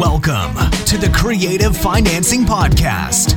Welcome to the Creative Financing Podcast,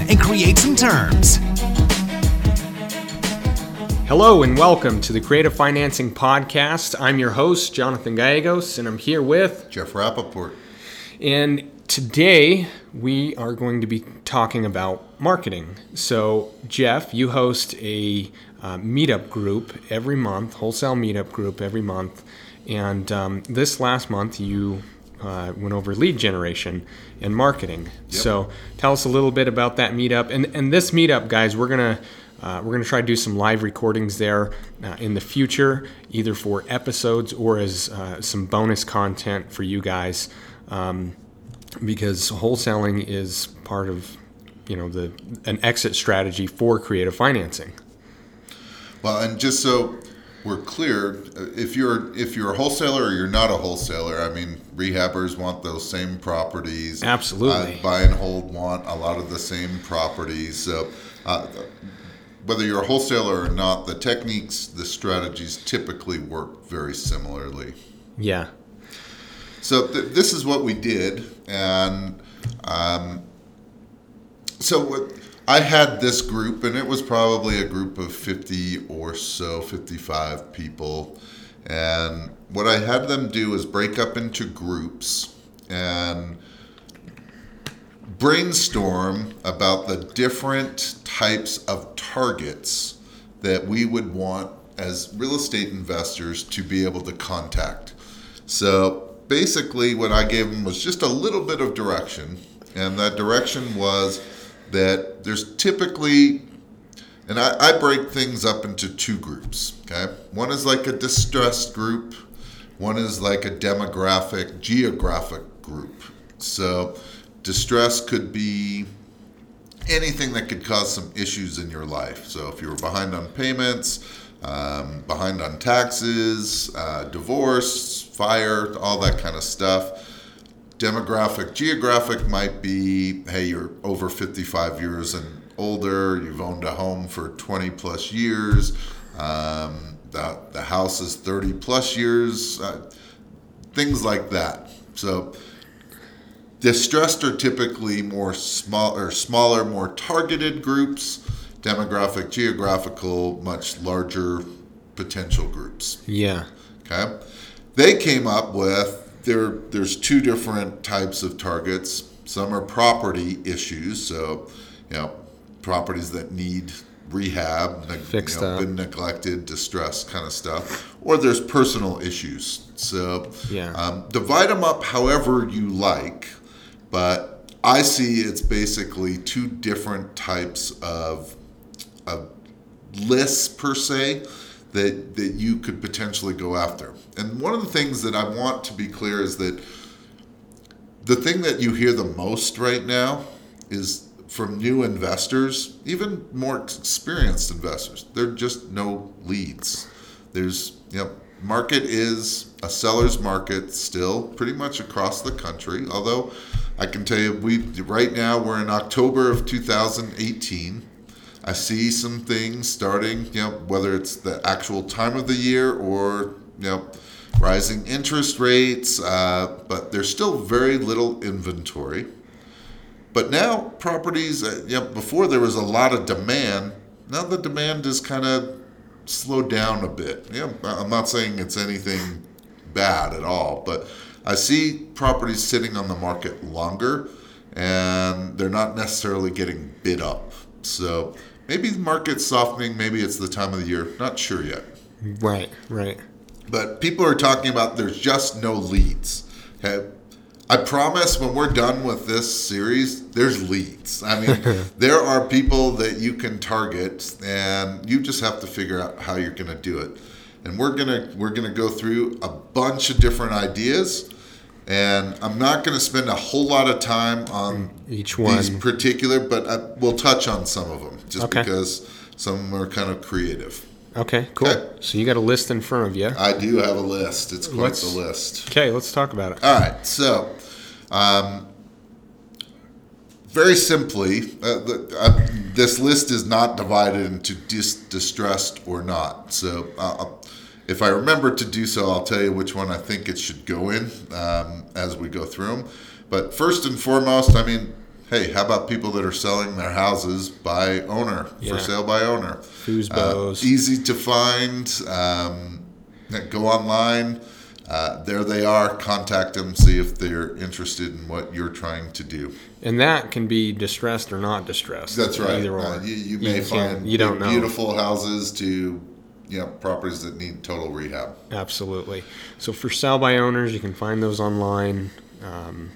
and create some terms. Hello and welcome to the Creative Financing Podcast. I'm your host, Jonathan Gallegos, and I'm here with Jeff Rappaport. And today we are going to be talking about marketing. So, Jeff, you host a uh, meetup group every month, wholesale meetup group every month. And um, this last month, you uh, went over lead generation and marketing. Yep. So tell us a little bit about that meetup. And and this meetup, guys, we're gonna uh, we're gonna try to do some live recordings there uh, in the future, either for episodes or as uh, some bonus content for you guys, um, because wholesaling is part of you know the an exit strategy for creative financing. Well, and just so we're clear, if you're if you're a wholesaler or you're not a wholesaler, I mean, rehabbers want those same properties. Absolutely. Uh, buy and hold want a lot of the same properties. So, uh, whether you're a wholesaler or not, the techniques, the strategies typically work very similarly. Yeah. So th- this is what we did, and um, so what I had this group, and it was probably a group of 50 or so, 55 people. And what I had them do is break up into groups and brainstorm about the different types of targets that we would want as real estate investors to be able to contact. So basically, what I gave them was just a little bit of direction, and that direction was that there's typically, and I, I break things up into two groups. Okay, one is like a distressed group, one is like a demographic, geographic group. So, distress could be anything that could cause some issues in your life. So, if you were behind on payments, um, behind on taxes, uh, divorce, fire, all that kind of stuff demographic, geographic might be hey, you're over 55 years and older, you've owned a home for 20 plus years, um, the, the house is 30 plus years, uh, things like that. So, distressed are typically more small or smaller, more targeted groups. Demographic, geographical, much larger potential groups. Yeah. Okay. They came up with there there's two different types of targets. Some are property issues, so you know properties that need rehab, Fixed you know, been neglected, distressed kind of stuff, or there's personal issues. So yeah. um, divide them up however you like, but I see it's basically two different types of of lists per se that that you could potentially go after. And one of the things that I want to be clear is that the thing that you hear the most right now is from new investors, even more experienced investors. There are just no leads. There's, you know, market is a seller's market still pretty much across the country. Although I can tell you, we right now we're in October of 2018 I see some things starting, you know, whether it's the actual time of the year or, you know, rising interest rates, uh, but there's still very little inventory. But now properties, uh, you know, before there was a lot of demand, now the demand is kind of slowed down a bit. Yeah, I'm not saying it's anything bad at all, but I see properties sitting on the market longer and they're not necessarily getting bid up. So maybe the market's softening, maybe it's the time of the year. Not sure yet. Right, right. But people are talking about there's just no leads. Okay. I promise when we're done with this series, there's leads. I mean, there are people that you can target, and you just have to figure out how you're going to do it. And we're gonna we're gonna go through a bunch of different ideas, And I'm not going to spend a whole lot of time on Each these one. particular, but I, we'll touch on some of them just Okay. because some of them are kind of creative. Okay, cool. Okay. So you got a list in front of you. I do have a list. It's quite Let's- the list. Okay, let's talk about it. All right, so um, very simply, uh, the, uh, this list is not divided into dis- distressed or not. So, uh, if I remember to do so, I'll tell you which one I think it should go in um, as we go through them. But first and foremost, I mean, hey, how about people that are selling their houses by owner, Yeah. for sale by owner? FSBOs. Uh, easy to find. Um, go online. Uh, there they are. Contact them. See if they're interested in what you're trying to do. And that can be distressed or not distressed. That's right. Either Uh, you, you may can't- find you don't know. beautiful houses to know properties that need total rehab. Absolutely. So for sell by owners, you can find those online, um,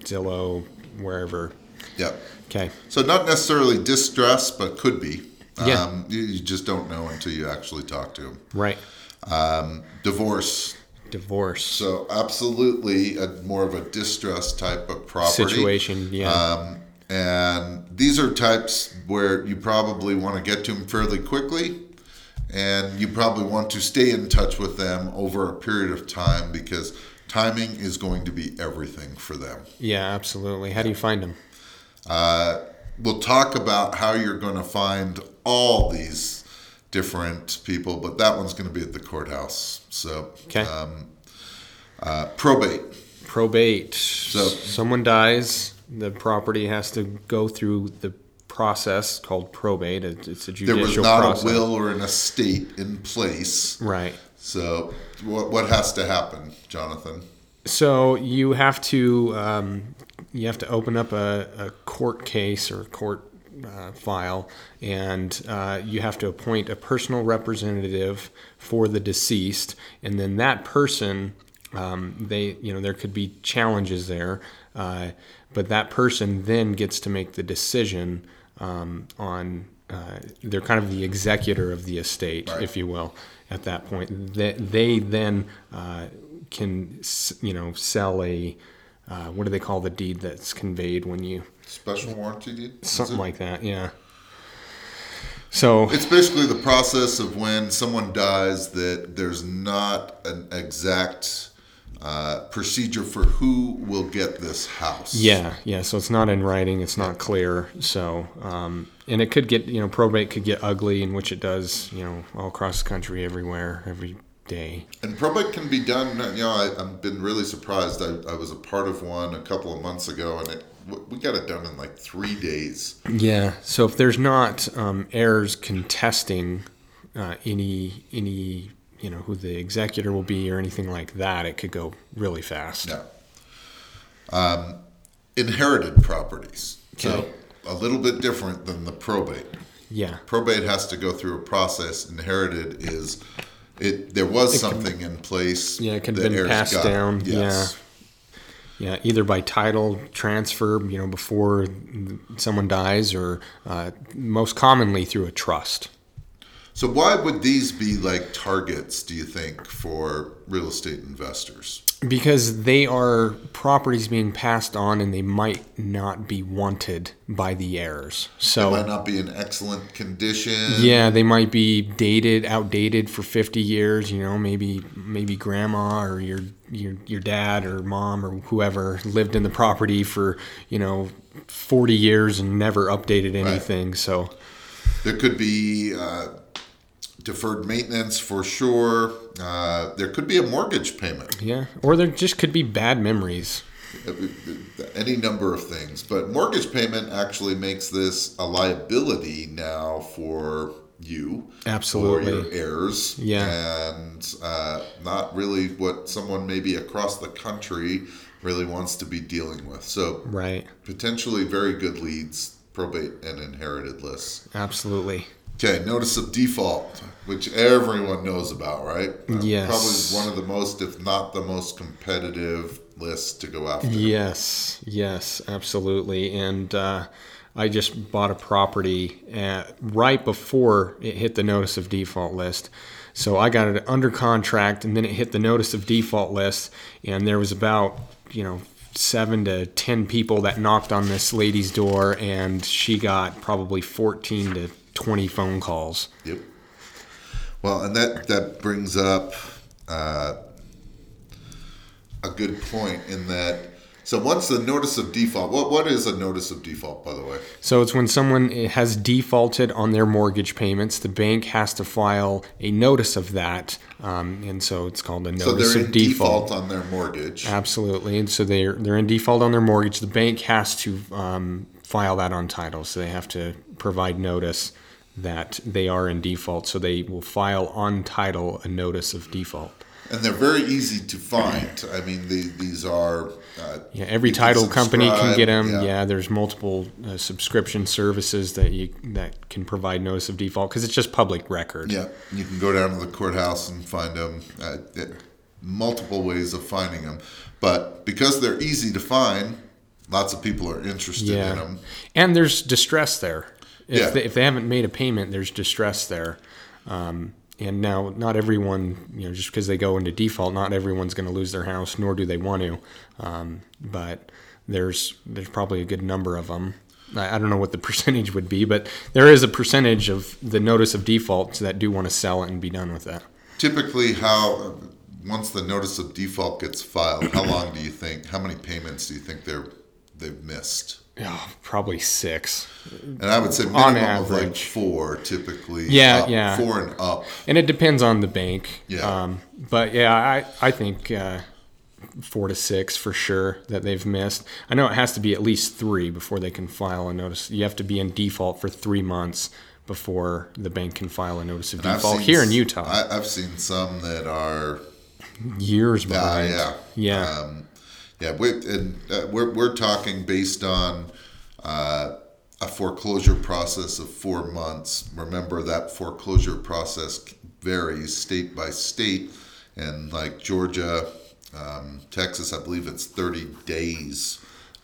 Zillow, wherever. Yep. Okay. So not necessarily distress, but could be. Yeah. Um, you, you just don't know until you actually talk to them. Right. Divorce. Divorce So absolutely a, more of a distress type of property. situation. Yeah. Um, and these are types where you probably want to get to them fairly quickly, and you probably want to stay in touch with them over a period of time because timing is going to be everything for them. yeah. Absolutely. How do you find them? Uh, we'll talk about how you're going to find all these different people, but that one's going to be at the courthouse. So, Okay. um, uh, probate. Probate. So So- someone dies, the property has to go through the process called probate. It's a judicial. There was not process. a will or an estate in place. Right. So, what, what has to happen, Jonathan? So you have to um, you have to open up a, a court case or court uh, file, and uh, you have to appoint a personal representative for the deceased, and then that person, um, they you know there could be challenges there, uh, but that person then gets to make the decision um, on. Uh, they're kind of the executor of the estate, Right. if you will, at that point. They, they then uh, can, you know, sell a, uh, what do they call the deed that's conveyed when you, Special warranty deed? Something like that, yeah. So, It's basically the process of when someone dies that there's not an exact uh, procedure for who will get this house. yeah, yeah. So it's not in writing, it's not clear. So, um, and it could get, you know, probate could get ugly, in which it does, you know, all across the country, everywhere, every day. And probate can be done. You know, I, I've been really surprised. I, I was a part of one a couple of months ago, and it we got it done in like three days. Yeah. So if there's not um, heirs contesting uh, any any you know who the executor will be or anything like that, it could go really fast. Yeah. Um, inherited properties. So a little bit different than the probate. Yeah. Probate has to go through a process. Inherited is it. There was something in place. Yeah, it could have been passed got. down. Yes. Yeah, either by title transfer, you know, before someone dies, or uh, most commonly through a trust. So why would these be like targets? Do you think for real estate investors? Because they are properties being passed on, and they might not be wanted by the heirs. So they Might not be in excellent condition. Yeah, they might be dated, outdated for 50 years. You know, maybe maybe grandma or your your your dad or mom or whoever lived in the property for you know 40 years and never updated anything. So There could be uh, deferred maintenance for sure. Uh, there could be a mortgage payment. yeah, or there just could be bad memories. any number of things. But mortgage payment actually makes this a liability now for you, Absolutely. for your heirs, Yeah. and uh, not really what someone maybe across the country really wants to be dealing with. So Right. potentially very good leads, probate and inherited lists. Absolutely. Okay, notice of default, which everyone knows about, right? Yes. Probably one of the most, if not the most competitive lists to go after. Yes, yes, absolutely. And uh, I just bought a property at, right before it hit the notice of default list. So I got it under contract, and then it hit the notice of default list, and there was about you know seven to ten people that knocked on this lady's door, and she got probably fourteen to twenty phone calls. Yep. Well, and that that brings up uh, a good point in that. So what's the notice of default, what what is a notice of default, by the way? So it's when someone has defaulted on their mortgage payments, the bank has to file a notice of that, um, and so it's called a notice So they're of in default. default on their mortgage. Absolutely, and so they're they're in default on their mortgage. The bank has to um, file that on title, so they have to provide notice that they are in default. So they will file on title a notice of default. And they're very easy to find. I mean, the, these are. Uh, Yeah, every title company can get them. yeah. Yeah, there's multiple uh, subscription services that you that can provide notice of default because it's just public record. Yeah, you can go down to the courthouse and find them. Uh, multiple ways of finding them, but because they're easy to find, lots of people are interested in them. and there's distress there. If, Yeah. they, if they haven't made a payment, there's distress there. Um, and now, not everyone, you know, just because they go into default, not everyone's going to lose their house, nor do they want to. Um, but there's there's probably a good number of them. I, I don't know what the percentage would be, but there is a percentage of the notice of defaults that do want to sell it and be done with that. Typically, how once the notice of default gets filed, how long do you think? How many payments do you think they're they've missed? Oh, probably six. And I would say minimum of like average. four, typically. Yeah, up, yeah. four and up. And it depends on the bank. Yeah. Um, but yeah, I, I think uh, four to six for sure that they've missed. I know it has to be at least three before they can file a notice. You have to be in default for three months before the bank can file a notice of And default here in Utah. I, I've seen some that are years Uh, behind. yeah. Yeah. Um, yeah. We, and uh, we're, we're talking based on uh, a foreclosure process of four months. Remember that foreclosure process varies state by state. And like Georgia, um, Texas, I believe it's 30 days,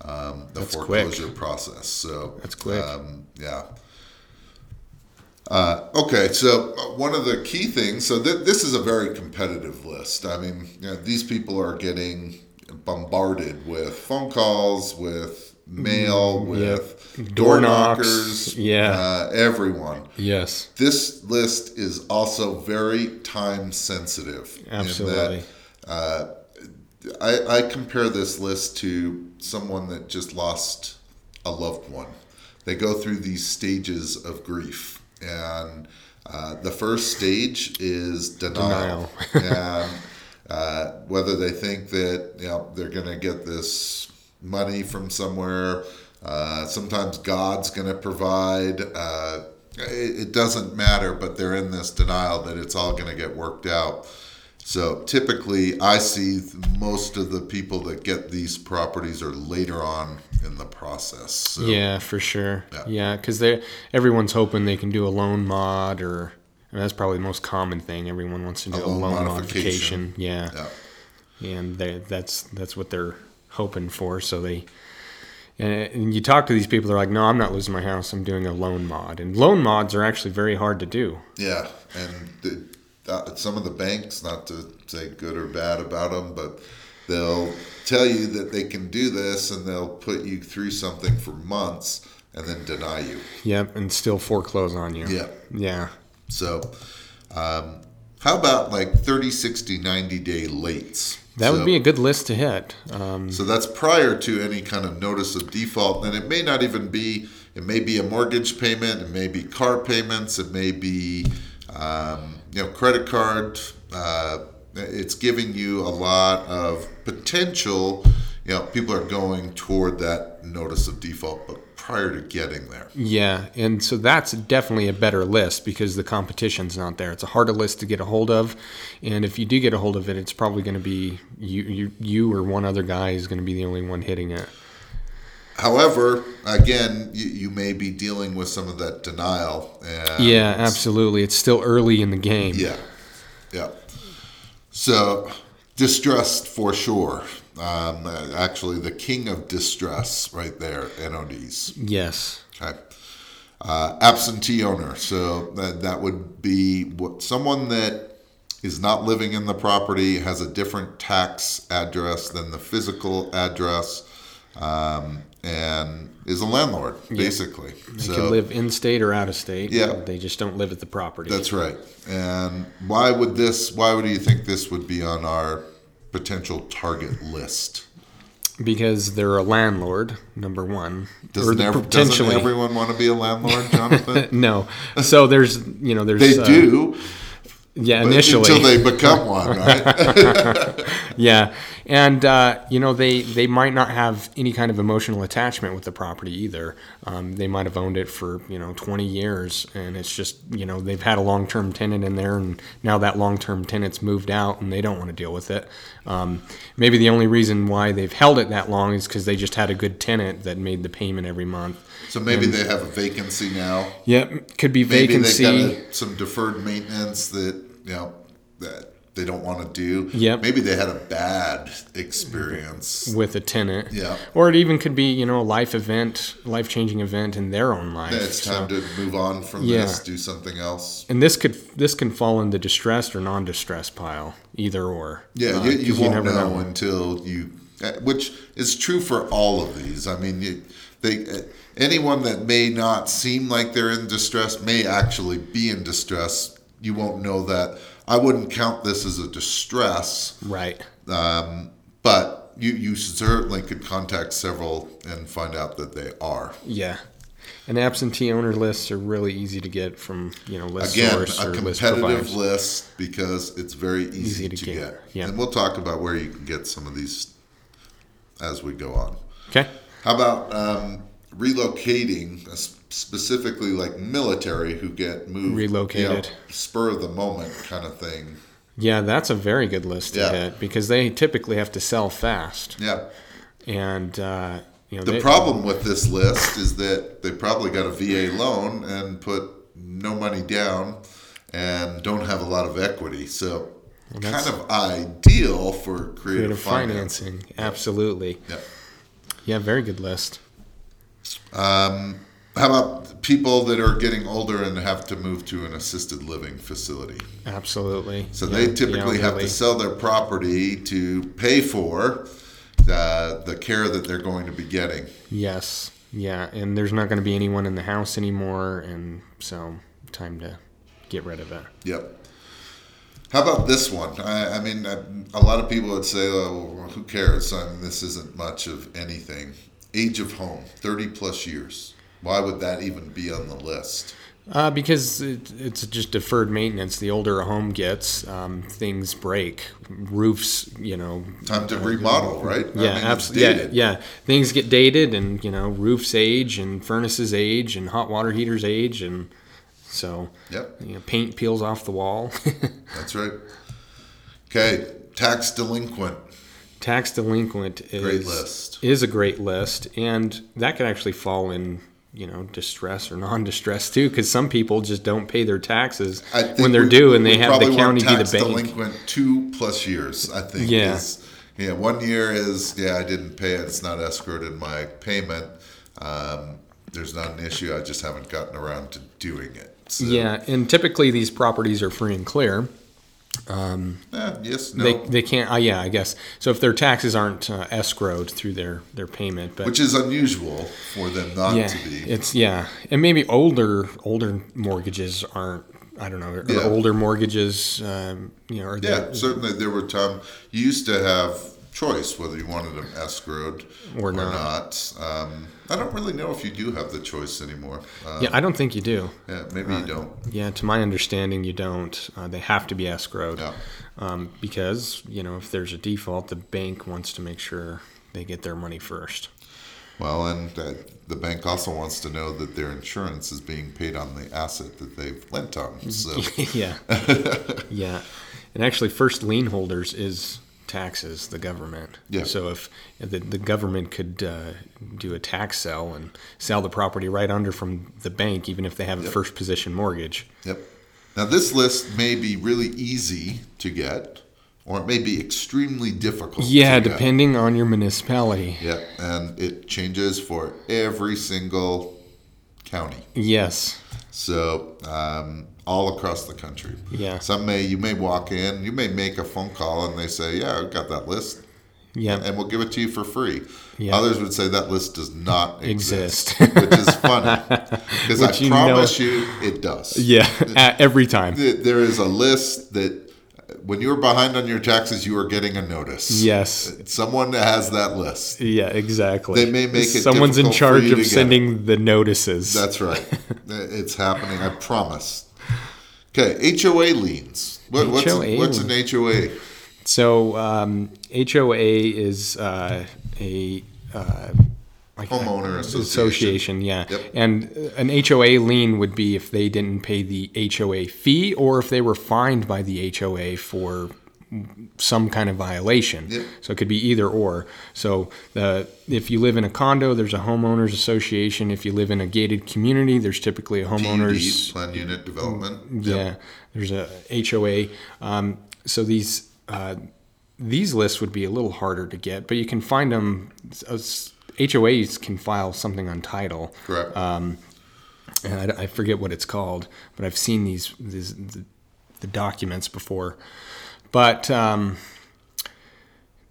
um, the That's quick. foreclosure process. So That's quick. Um, yeah. Uh, okay, so uh, one of the key things, so th- this is a very competitive list. I mean, you know, these people are getting bombarded with phone calls, with mail, with Mm, Door door knocks, knockers, yeah. uh, everyone. yes. This list is also very time sensitive. in that, Absolutely. uh, I, I compare this list to someone that just lost a loved one. They go through these stages of grief, and uh, the first stage is denial, and uh, whether they think that you know they're going to get this money from somewhere. Uh, sometimes God's going to provide. Uh, it, it doesn't matter, but they're in this denial that it's all going to get worked out. So typically, I see most of the people that get these properties are later on in the process. So, Yeah, for sure. Yeah. Yeah, because they everyone's hoping they can do a loan mod, or Mean, that's probably the most common thing. Everyone wants to do a, loan loan, modification. modification. Yeah, yeah. and they, that's that's what they're hoping for. So they and, and you talk to these people, they're like, "No, I'm not losing my house. I'm doing a loan mod." And loan mods are actually very hard to do. Yeah, and the, uh, some of the banks, not to say good or bad about them, but they'll tell you that they can do this, and they'll put you through something for months, and then deny you. Yep, and still foreclose on you. Yeah. yeah, So, um, how about like 30, 60, 90 day lates? that So- would be a good list to hit. Um, So that's prior to any kind of notice of default, and it may not even be. It may be a mortgage payment. It may be car payments. It may be, um, you know, credit card. Uh, it's giving you a lot of potential. You know, people are going toward that notice of default, but prior to getting there. Yeah, and so that's definitely a better list because the competition's not there. It's a harder list to get a hold of, and if you do get a hold of it, it's probably going to be you, you, you or one other guy is going to be the only one hitting it. However, again, you, you may be dealing with some of that denial. And Yeah, absolutely. It's still early in the game. Yeah, yeah. So distressed for sure. Um, uh, actually, the king of distress, right there. NODs. Yes. Okay. Uh, absentee owner. So that, that would be what someone that is not living in the property has a different tax address than the physical address, um, and is a landlord basically. They could live in state or out of state. Yeah. They just don't live at the property. That's right. And why would this? Why would you think this would be on our potential target list? because they're a landlord, number one. Doesn't, the- ev- doesn't everyone want to be a landlord, Jonathan? no. So there's, you know, there's. they uh, do Yeah, but initially. until they become one, right? Yeah, and uh, you know they they might not have any kind of emotional attachment with the property either. Um, they might have owned it for you know 20 years, and it's just you know they've had a long term tenant in there, and now that long term tenant's moved out, and they don't want to deal with it. Um, maybe the only reason why they've held it that long is because they just had a good tenant that made the payment every month. So maybe they have a vacancy now. Yep, could be Maybe vacancy. they got a, some deferred maintenance that you know that they don't want to do. Yep. Maybe they had a bad experience. with a tenant. Yeah. Or it even could be, you know, a life event, life changing event in their own life. It's time So- to move on from Yeah. this, do something else. and this could this can fall in the distressed or non distressed pile, either or. Yeah, Uh, you, you won't know, until you, uh, which is true for all of these. I mean, you, they anyone that may not seem like they're in distress may actually be in distress. You won't know that. I wouldn't count this as a distress, Right. Um, but you you certainly could contact several and find out that they are. Yeah. And absentee owner lists are really easy to get from, you know, list Again, source a or list competitive providers. list because it's very easy, Easy to, to get. get, yeah. And we'll talk about where you can get some of these as we go on. Okay. How about um, relocating, uh, specifically like military who get moved, Relocated. you know, spur of the moment kind of thing? Yeah, that's a very good list to Yeah. hit because they typically have to sell fast. Yeah. And, uh, you know, The they, problem with this list is that they probably got a VA loan and put no money down and don't have a lot of equity. So, kind of ideal for creative, creative financing. financing. Absolutely. Yeah. Yeah, very good list. Um, how about people that are getting older and have to move to an assisted living facility? Absolutely. So Yeah, they the typically have to sell their property to pay for the, the care that they're going to be getting. Yes. Yeah, and there's not going to be anyone in the house anymore, and so time to get rid of it. Yep. How about this one? I, I mean, I, a lot of people would say, "Oh, well, who cares? I mean, this isn't much of anything." Age of home, thirty plus years. Why would that even be on the list? Uh, because it, it's just deferred maintenance. The older a home gets, um, things break. Roofs, you know. Time to remodel, right? I Yeah, mean, absolutely. Yeah, yeah. Things get dated, and you know, roofs age, and furnaces age, and hot water heaters age, and so Yep, you know, paint peels off the wall. that's right. Okay, tax delinquent. Tax delinquent is Great list. is a great list, and that could actually fall in you know distress or non-distress too, because some people just don't pay their taxes when they're we- due, and they have the county be the tax bank. delinquent two plus years. I think. Yeah. Is, yeah. One year is yeah, I didn't pay it. It's not escrowed in my payment. Um, there's not an issue. I just haven't gotten around to doing it. So, Yeah, and typically these properties are free and clear. eh, yes. No. They, they can't. Uh, yeah, I guess. So if their taxes aren't uh, escrowed through their their payment, but which is unusual for them not yeah, to be. it's yeah, and maybe older older mortgages aren't. I don't know, Yeah. older mortgages. Um, you know, or yeah, certainly there were times you used to have choice whether you wanted them escrowed Or or, not. not. Um, I don't really know if you do have the choice anymore. Uh, yeah. I don't think you do. yeah, maybe you don't. Yeah, to my understanding, you don't. Uh, they have to be escrowed Yeah. um, because you know if there's a default, the bank wants to make sure they get their money first. Well, and uh, the bank also wants to know that their insurance is being paid on the asset that they've lent on. So, yeah, yeah, and actually, first lien holders is taxes, the government. Yeah. So if the the government could uh, do a tax sale and sell the property right under from the bank, even if they have a Yep. first position mortgage. yep. Now, this list may be really easy to get, or it may be extremely difficult. Yeah, to get. depending on your municipality. Yeah, and it changes for every single county. Yes. So um, all across the country. Yeah. Some may you may walk in, you may make a phone call, and they say, "Yeah, I've got that list, Yeah. and we'll give it to you for free." Yeah. Others would say that list does not exist, Exist. which is funny because I you know- promise you it does. Yeah. Every time. There is a list that when you're behind on your taxes, you are getting a notice. Yes. Someone has that list. Yeah, exactly. They may make it Someone's in charge of sending the notices. That's right. it's happening. I promise. Okay, HOA liens. What, what's, HOA what's an HOA? So um, HOA is uh, a uh, like Homeowner association. association, yeah. Yep. And uh, an HOA lien would be if they didn't pay the HOA fee or if they were fined by the HOA for some kind of violation. Yep. So it could be either or. So the if you live in a condo, there's a homeowners association. If you live in a gated community, there's typically a homeowners PUD, plan unit development. yeah, Yep. there's a HOA. Um, so these uh, these lists would be a little harder to get, but you can find them. HOAs can file something on title. Correct. and I, I forget what it's called, but I've seen these, these the, the documents before. But um,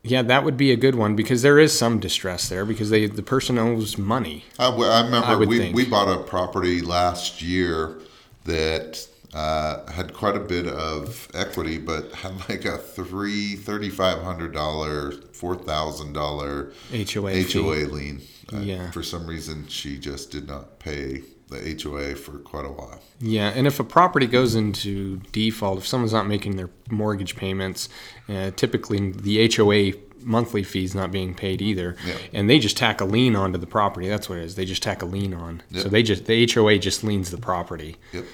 yeah, that would be a good one because there is some distress there because they the person owes money. I, I remember I we, think. we bought a property last year that uh, had quite a bit of equity, but had like a three thirty five hundred dollar, four thousand dollar HOA fee. HOA lien. Uh, Yeah. For some reason, she just did not pay the HOA for quite a while. Yeah, and if a property goes into default, if someone's not making their mortgage payments, uh, typically the HOA monthly fee's not being paid either, Yeah. and they just tack a lien onto the property. That's what it is. They just tack a lien on. Yeah. So they just the HOA just liens the property. Yep.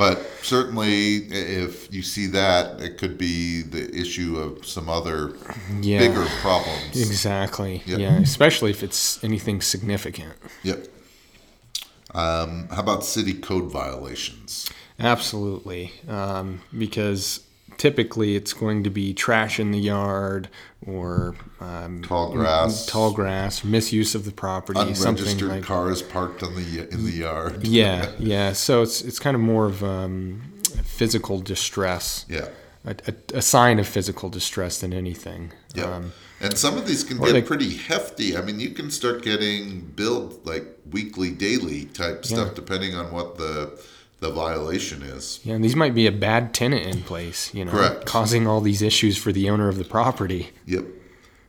But certainly, if you see that, it could be the issue of some other Yeah. bigger problems. Exactly. Yep. Yeah, especially if it's anything significant. Yep. Um, how about city code violations? Absolutely, um, because typically it's going to be trash in the yard or um, Tall grass. tall grass, misuse of the property, something Unregistered like cars parked on the in the yard. Yeah, yeah. So it's it's kind of more of um, physical distress, Yeah. a, a, a sign of physical distress than anything. Yeah. Um, and some of these can get they- pretty hefty. I mean, you can start getting billed like weekly, daily type stuff, Yeah. depending on what the the violation is. yeah, and these might be a bad tenant in place, you know, Correct. causing all these issues for the owner of the property. Yep.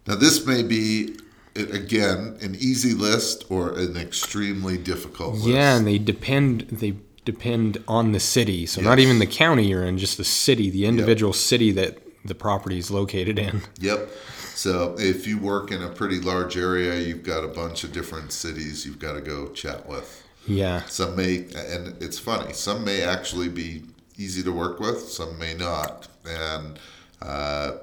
Now, this may be, again, an easy list or an extremely difficult list. Yeah, and they depend they depend on the city. So not even the county you're in, just the city, the individual city that the property is located in. Yep. So if you work in a pretty large area, you've got a bunch of different cities you've got to go chat with. Yeah. Some may, and it's funny, some may actually be easy to work with, some may not. And uh,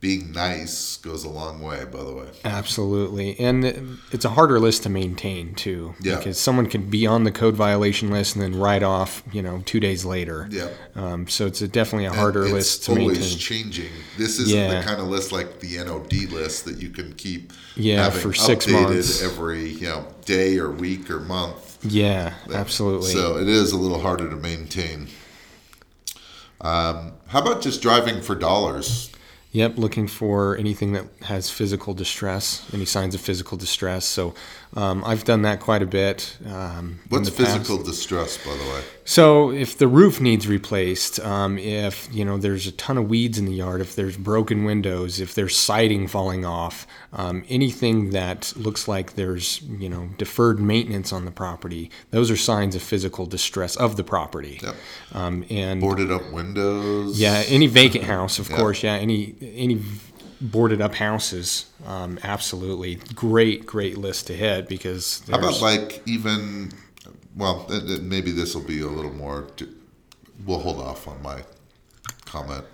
being nice goes a long way, by the way. Absolutely. And it's a harder list to maintain too. Yeah. Because someone can be on the code violation list and then write off, you know, two days later. Yeah. Um, so it's a definitely a harder And list it's to always maintain. changing. This isn't Yeah. the kind of list like the NOD list that you can keep Yeah, for six updated months. every you know day or week or month. Yeah, absolutely. So it is a little harder to maintain. Um, how about just driving for dollars? Yep, looking for anything that has physical distress, any signs of physical distress. So um, I've done that quite a bit. Um, What's the past. physical distress, by the way? So if the roof needs replaced, um, if you know there's a ton of weeds in the yard, if there's broken windows, if there's siding falling off, um, anything that looks like there's you know deferred maintenance on the property, those are signs of physical distress of the property. Yep. Um, and Boarded up windows. yeah, any vacant house, of Yeah. course. Yeah, any any boarded up houses, um, absolutely great, great list to hit because How about like even? Well, th- th- maybe this will be a little more. We'll hold off on my comment,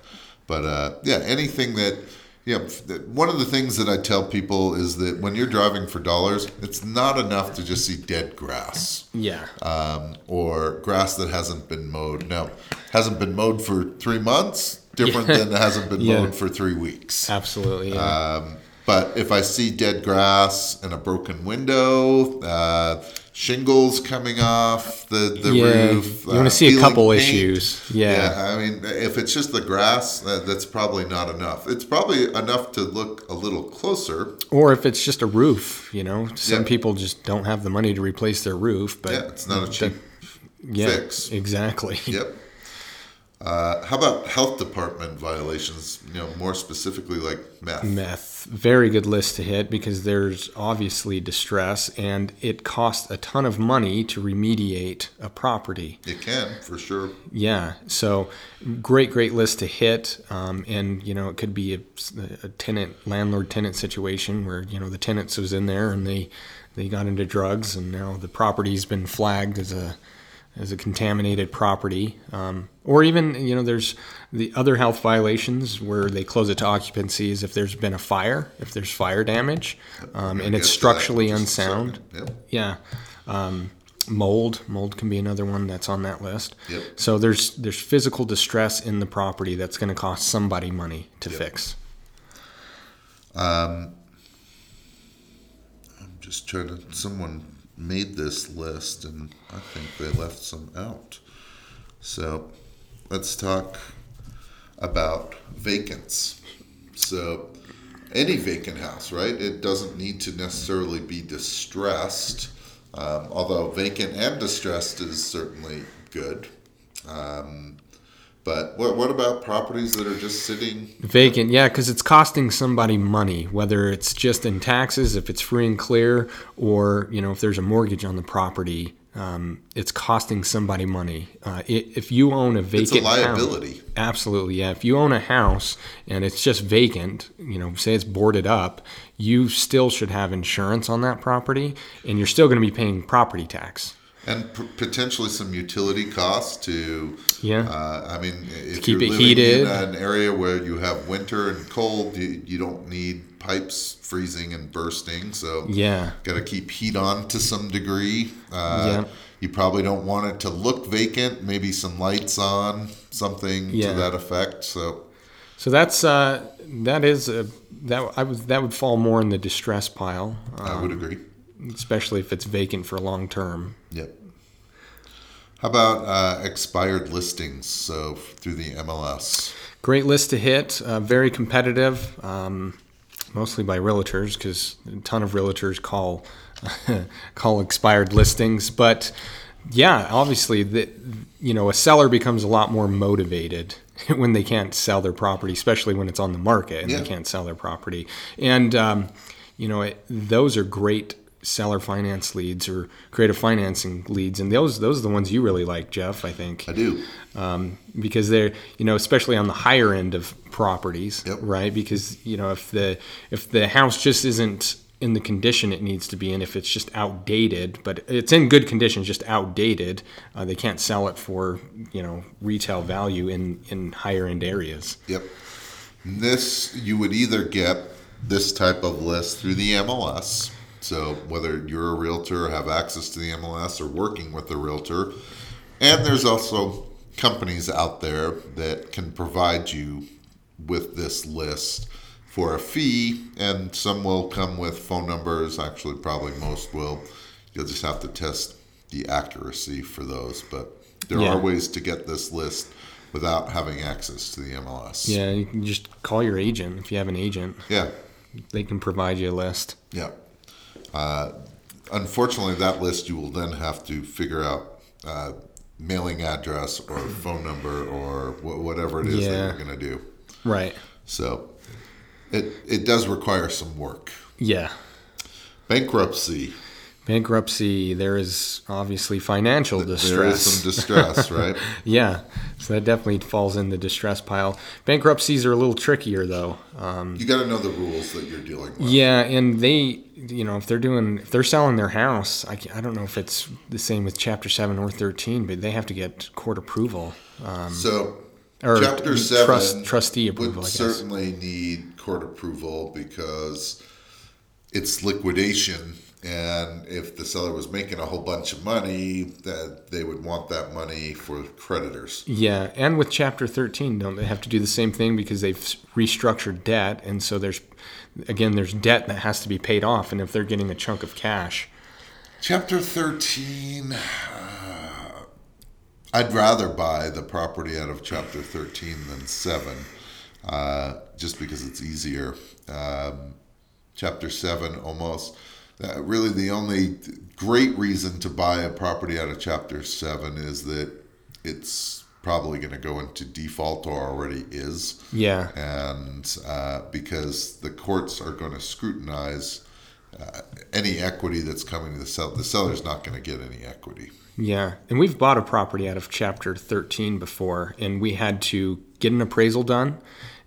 but uh, yeah, anything that. Yeah, one of the things that I tell people is that when you're driving for dollars, it's not enough to just see dead grass. yeah, um, or grass that hasn't been mowed. Now, hasn't been mowed for three months, different Yeah. than it hasn't been Yeah. mowed for three weeks. absolutely. Yeah. Uh, But if I see dead grass and a broken window, uh, shingles coming off the, the Yeah, roof, you wanna uh, see a couple paint, issues. Yeah. I mean, if it's just the grass, that, that's probably not enough. It's probably enough to look a little closer. Or if it's just a roof, you know, some people just don't have the money to replace their roof. But Yeah, it's not a cheap yeah, fix. Exactly. Yep. Uh, how about health department violations? You know, more specifically like meth. Meth, very good list to hit because there's obviously distress and it costs a ton of money to remediate a property. It can for sure. Yeah, so great, great list to hit. Um, and, you know, it could be a, a tenant, landlord tenant situation where, you know, the tenants was in there and they, they got into drugs and now the property's been flagged as a, as a contaminated property. Um, or even, you know, there's the other health violations where they close it to occupancies if there's been a fire, if there's fire damage, um, and it's get to that in structurally unsound. Yep. Yeah. Um, mold, mold can be another one that's on that list. Yep. So there's there's physical distress in the property that's going to cost somebody money to Yep. fix. I'm just trying to. Someone made this list, and I think they left some out. So, let's talk about vacants. So, any vacant house, right? It doesn't need to necessarily be distressed, um, although vacant and distressed is certainly good. Um, but what, what about properties that are just sitting Vacant, yeah, because it's costing somebody money, whether it's just in taxes, if it's free and clear, or you know if there's a mortgage on the property, um, it's costing somebody money. Uh, if you own a vacant, It's a house- liability. absolutely, yeah. If you own a house and it's just vacant, you know, say it's boarded up, you still should have insurance on that property, and you're still going to be paying property tax. And p- potentially some utility costs to, Yeah. uh, I mean, if keep you're it living heated. in an area where you have winter and cold, you, you don't need pipes freezing and bursting. So Yeah. got to keep heat on to some degree. Uh, Yeah. You probably don't want it to look vacant. Maybe some lights on, something Yeah. to that effect. So So that's uh, that is a, that I would that would fall more in the distress pile, uh, I would agree. Especially if it's vacant for long term. Yep. How about uh, expired listings? So through the MLS. Great list to hit, uh, very competitive, um, mostly by realtors because a ton of realtors call call expired listings. But yeah, obviously, the, you know, a seller becomes a lot more motivated when they can't sell their property, especially when it's on the market and Yeah. they can't sell their property. And um, you know, it, those are great seller finance leads or creative financing leads, and those those are the ones you really like, Jeff. I think I do. um, because they're you know especially on the higher end of properties Yep. right because you know if the if the house just isn't in the condition it needs to be in if it's just outdated but it's in good condition just outdated uh, they can't sell it for you know retail value in in higher end areas Yep. This you would either get this type of list through the MLS. So whether you're a realtor, have access to the MLS, or working with a realtor, and there's also companies out there that can provide you with this list for a fee, and some will come with phone numbers. Actually, probably most will. You'll just have to test the accuracy for those, but there Yeah. are ways to get this list without having access to the MLS. yeah you can just call your agent if you have an agent Yeah. they can provide you a list Yeah. Uh, unfortunately, that list you will then have to figure out uh, mailing address or phone number or wh- whatever it is Yeah. that you're going to do. right So it it does require some work. yeah Bankruptcy. Bankruptcy there is obviously financial distress There is some distress, right? Yeah, so that definitely falls in the distress pile. Bankruptcies are a little trickier though. Um, You got to know the rules that you're dealing with. yeah, and they, you know, if they're doing, if they're selling their house, I, I don't know if it's the same with Chapter Seven or Thirteen, but they have to get court approval. So, Or Chapter trust- Seven trustee would approval, I guess. certainly need court approval because it's liquidation, and if the seller was making a whole bunch of money, that they would want that money for creditors. Yeah, and with Chapter 13, don't they have to do the same thing because they've restructured debt, and so there's again there's debt that has to be paid off, and if they're getting a chunk of cash. Chapter 13. Uh, I'd rather buy the property out of Chapter 13 than 7, uh, just because it's easier. Um, chapter 7 almost uh, really the only great reason to buy a property out of chapter 7 is that it's probably going to go into default or already is. Yeah. And uh, because the courts are going to scrutinize uh, any equity that's coming to the seller the seller's not going to get any equity. Yeah and we've bought a property out of chapter 13 before and we had to get an appraisal done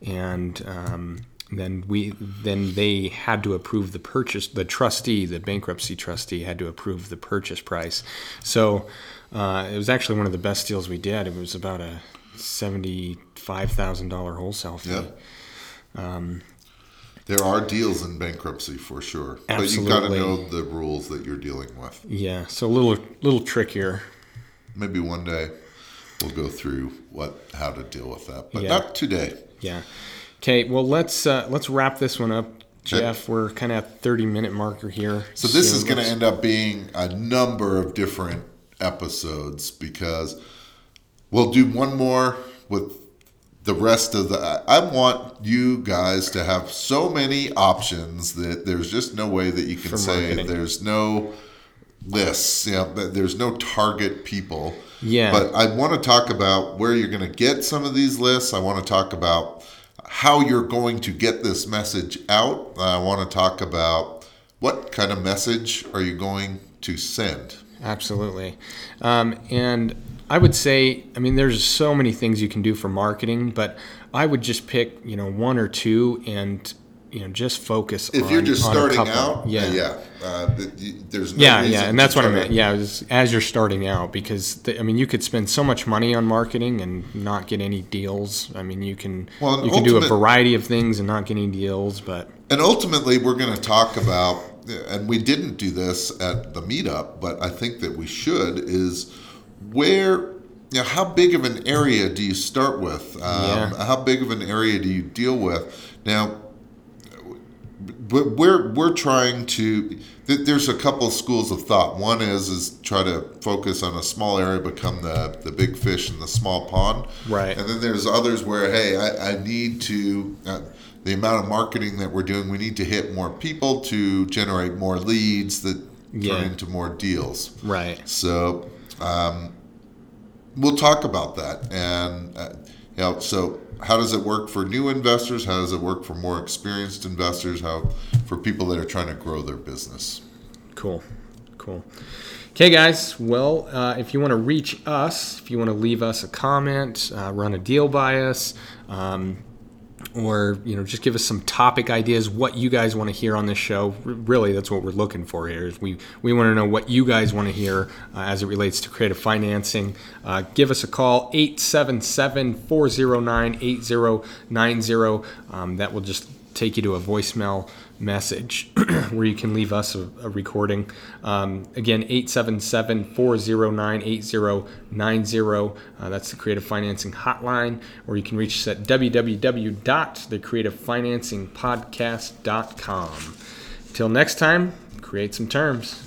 and um, then we then they had to approve the purchase the trustee the bankruptcy trustee had to approve the purchase price. So uh, it was actually one of the best deals we did. It was about a $75000 wholesale fee. Yep. um, there are deals in bankruptcy for sure absolutely. but you've got to know the rules that you're dealing with. Yeah so a little little trickier. Maybe one day we'll go through what how to deal with that but yeah. not today. Yeah Okay, well let's uh, let's wrap this one up, Jeff. We're kind of at thirty minute marker here. So this so is going to end up being a number of different episodes because we'll do one more with the rest of the. I want you guys to have so many options that there's just no way that you can say there's no lists. Yeah, there's no target people. Yeah. But I want to talk about where you're going to get some of these lists. I want to talk about how you're going to get this message out. I want to talk about what kind of message are you going to send. Absolutely. Um, and I would say, I mean, there's so many things you can do for marketing, but I would just pick, you know, one or two and you know just focus if on, you're just starting out yeah. yeah uh, there's no yeah yeah and that's what i meant. Yeah was, as you're starting out because the, i mean you could spend so much money on marketing and not get any deals. I mean you can well, you can do a variety of things and not get any deals but and ultimately we're going to talk about and we didn't do this at the meetup but i think that we should is where you know, how big of an area do you start with? Um, yeah. how big of an area do you deal with? Now but we're we're trying to there's a couple of schools of thought. One is is try to focus on a small area become the the big fish in the small pond. Right. And then there's others where hey i, I need to uh, the amount of marketing that we're doing we need to hit more people to generate more leads that yeah. turn into more deals. Right. So um, we'll talk about that. And uh, you know so how does it work for new investors? How does it work for more experienced investors? How for people that are trying to grow their business? Cool, cool. Okay, guys. Well, uh, if you want to reach us, if you want to leave us a comment, uh, run a deal by us, um, or you know just give us some topic ideas what you guys want to hear on this show. Really that's what we're looking for here is we we want to know what you guys want to hear uh, as it relates to creative financing. Uh, give us a call 877-409-8090 um, that will just take you to a voicemail message where you can leave us a, a recording. Um, again, 877 409 8090. Uh, that's the Creative Financing Hotline, or you can reach us at www.thecreativefinancingpodcast.com. Until next time, create some terms.